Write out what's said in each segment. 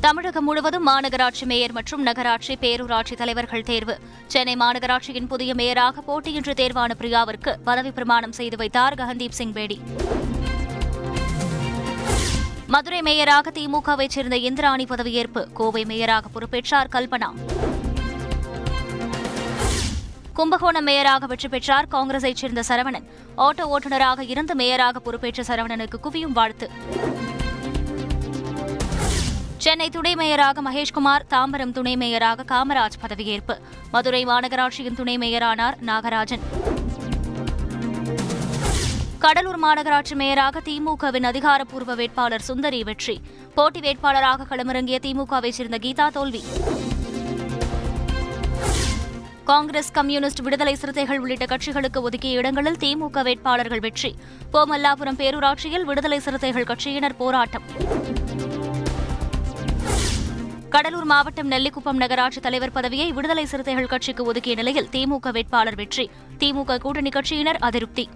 தமிழகம் முழுவதும் மாநகராட்சி மேயர் மற்றும் நகராட்சி பேரூராட்சி தலைவர்கள் தேர்வு. சென்னை மாநகராட்சியின் புதிய மேயராக போட்டியின்றி தேர்வான பிரியாவிற்கு பதவி பிரமாணம் செய்து வைத்தார் ககன்தீப் சிங் பேடி. மதுரை மேயராக திமுகவைச் சேர்ந்த இந்திராணி பதவியேற்பு. கோவை மேயராக பொறுப்பேற்றார் கல்பனா. கும்பகோணம் மேயராக வெற்றி பெற்றார் காங்கிரஸைச் சேர்ந்த சரவணன். ஆட்டோ ஓட்டுநராக இருந்து மேயராக பொறுப்பேற்ற சரவணனுக்கு குவியும் வாழ்த்து. சென்னை துணை மேயராக மகேஷ்குமார் தாம்பரம் துணை மேயராக காமராஜ் பதவியேற்பு. மதுரை மாநகராட்சியின் துணை மேயரானார் நாகராஜன். கடலூர் மாநகராட்சி மேயராக திமுகவின் அதிகாரப்பூர்வ வேட்பாளர் சுந்தரி வெற்றி. போட்டி வேட்பாளராக களமிறங்கிய திமுகவைச் சேர்ந்த கீதா தோல்வி. காங்கிரஸ் கம்யூனிஸ்ட் விடுதலை சிறுத்தைகள் உள்ளிட்ட கட்சிகளுக்கு ஒதுக்கிய இடங்களில் திமுக வேட்பாளர்கள் வெற்றி. போமல்லாபுரம் பேரூராட்சியில் விடுதலை சிறுத்தைகள் கட்சியினர் போராட்டம். கடலூர் மாவட்டம் நெல்லிக்குப்பம் நகராட்சி தலைவர் பதவியை விடுதலை சிறுத்தைகள் கட்சிக்கு ஒதுக்கிய நிலையில் திமுக வேட்பாளர் வெற்றி. திமுக கூட்டணி கட்சியினர் அதிருப்தி.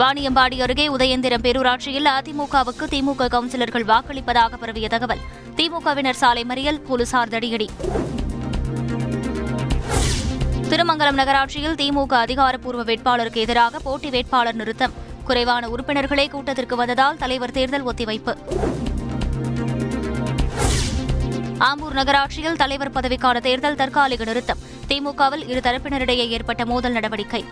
வாணியம்பாடி அருகே உதயந்திரம் பேரூராட்சியில் அதிமுகவுக்கு திமுக கவுன்சிலர்கள் வாக்களிப்பதாக பரவிய தகவல். திமுகவினர் சாலை மறியல் போலீசார் தடியடி. திருமங்கலம் நகராட்சியில் திமுக அதிகாரப்பூர்வ வேட்பாளருக்கு எதிராக போட்டி வேட்பாளர் நிறுத்தம். குறைவான உறுப்பினர்களே கூட்டத்திற்கு வந்ததால் தலைவர் தேர்தல் ஒத்திவைப்பு. ஆம்பூர் நகராட்சியில் தலைவர் பதவிக்கான தேர்தல் தற்காலிக நிறுத்தம். திமுகவில் இரு தரப்பினரிடையே ஏற்பட்ட மோதல் நடவடிக்கை.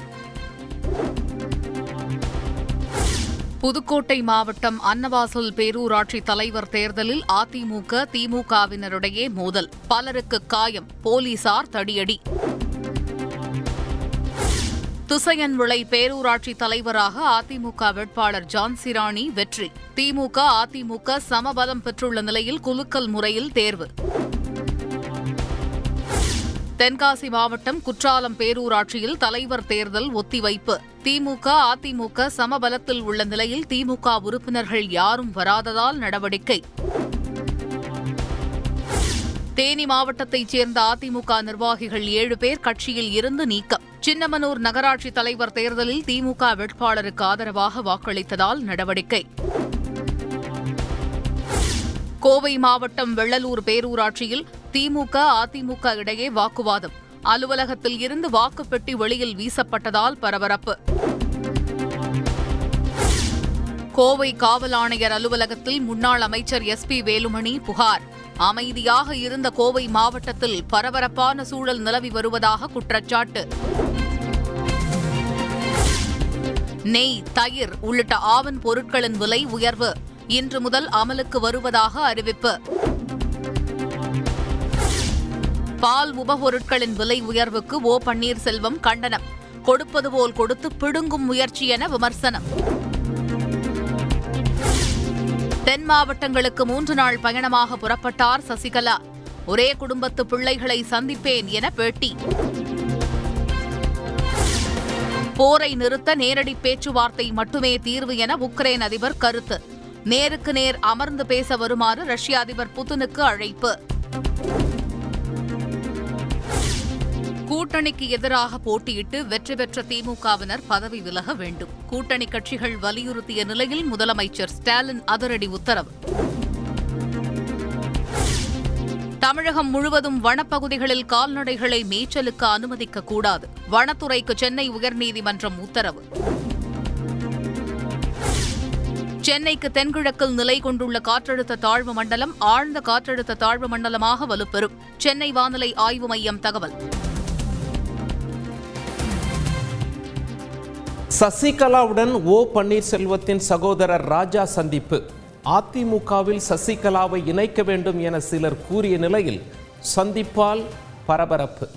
புதுக்கோட்டை மாவட்டம் அன்னவாசல் பேரூராட்சி தலைவர் தேர்தலில் அதிமுக திமுகவினரிடையே மோதல். பலருக்கு காயம் போலீசார் தடியடி. துசையன் விளை பேரூராட்சி தலைவராக அதிமுக வேட்பாளர் ஜான்சிராணி வெற்றி. திமுக அதிமுக சமபலம் பெற்றுள்ள நிலையில் குலுக்கல் முறையில் தேர்வு. தென்காசி மாவட்டம் குற்றாலம் பேரூராட்சியில் தலைவர் தேர்தல் ஒத்திவைப்பு. திமுக அதிமுக சமபலத்தில் உள்ள நிலையில் திமுக உறுப்பினர்கள் யாரும் வராததால் நடவடிக்கை. தேனி மாவட்டத்தைச் சேர்ந்த அதிமுக நிர்வாகிகள் ஏழு பேர் கட்சியில் இருந்து நீக்கம். சின்னமனூர் நகராட்சி தலைவர் தேர்தலில் திமுக வேட்பாளருக்கு ஆதரவாக வாக்களித்ததால் நடவடிக்கை. கோவை மாவட்டம் வெள்ளலூர் பேரூராட்சியில் திமுக அதிமுக இடையே வாக்குவாதம். அலுவலகத்தில் இருந்து வாக்குப்பெட்டி வெளியில் வீசப்பட்டதால் பரபரப்பு. கோவை காவல் ஆணையர் அலுவலகத்தில் முன்னாள் அமைச்சர் எஸ் பி வேலுமணி புகார். அமைதியாக இருந்த கோவை மாவட்டத்தில் பரபரப்பான சூழல் நிலவி வருவதாக குற்றச்சாட்டு. நெய் தயிர் உள்ளிட்ட ஆவண் பொருட்களின் விலை உயர்வு. இன்று முதல் அமலுக்கு வருவதாக அறிவிப்பு. பால் உபபொருட்களின் விலை உயர்வுக்கு ஓ பன்னீர்செல்வம் கண்டனம். கொடுப்பது போல் கொடுத்து பிடுங்கும் முயற்சி என விமர்சனம். தென் மாவட்டங்களுக்கு மூன்று நாள் பயணமாக புறப்பட்டார் சசிகலா. ஒரே குடும்பத்து பிள்ளைகளை சந்திப்பேன் என பேட்டி. போரை நிறுத்த நேரடி பேச்சுவார்த்தை மட்டுமே தீர்வு என உக்ரைன் அதிபர் கருத்து. நேருக்கு நேர் அமர்ந்து பேச வருமாறு ரஷ்ய அதிபர் புதினுக்கு அழைப்பு. கூட்டணிக்கு எதிராக போட்டியிட்டு வெற்றி பெற்ற திமுகவினர் பதவி விலக வேண்டும். கூட்டணி கட்சிகள் வலியுறுத்திய நிலையில் முதலமைச்சர் ஸ்டாலின் அதிரடி உத்தரவு. தமிழகம் முழுவதும் வனப்பகுதிகளில் கால்நடைகளை மேய்ச்சலுக்கு அனுமதிக்க கூடாது. வனத்துறைக்கு சென்னை உயர்நீதிமன்றம் உத்தரவு. சென்னைக்கு தென்கிழக்கில் நிலை கொண்டுள்ள காற்றழுத்த தாழ்வு மண்டலம் ஆழ்ந்த காற்றழுத்த தாழ்வு மண்டலமாக வலுப்பெறும். சென்னை வானிலை ஆய்வு மையம் தகவல். சசிகலாவுடன் ஓ பன்னீர்செல்வத்தின் சகோதரர் ராஜா சந்திப்பு. அதிமுகவில் சசிகலாவை இணைக்க வேண்டும் என சிலர் கூறிய நிலையில் சந்திப்பால் பரபரப்பு.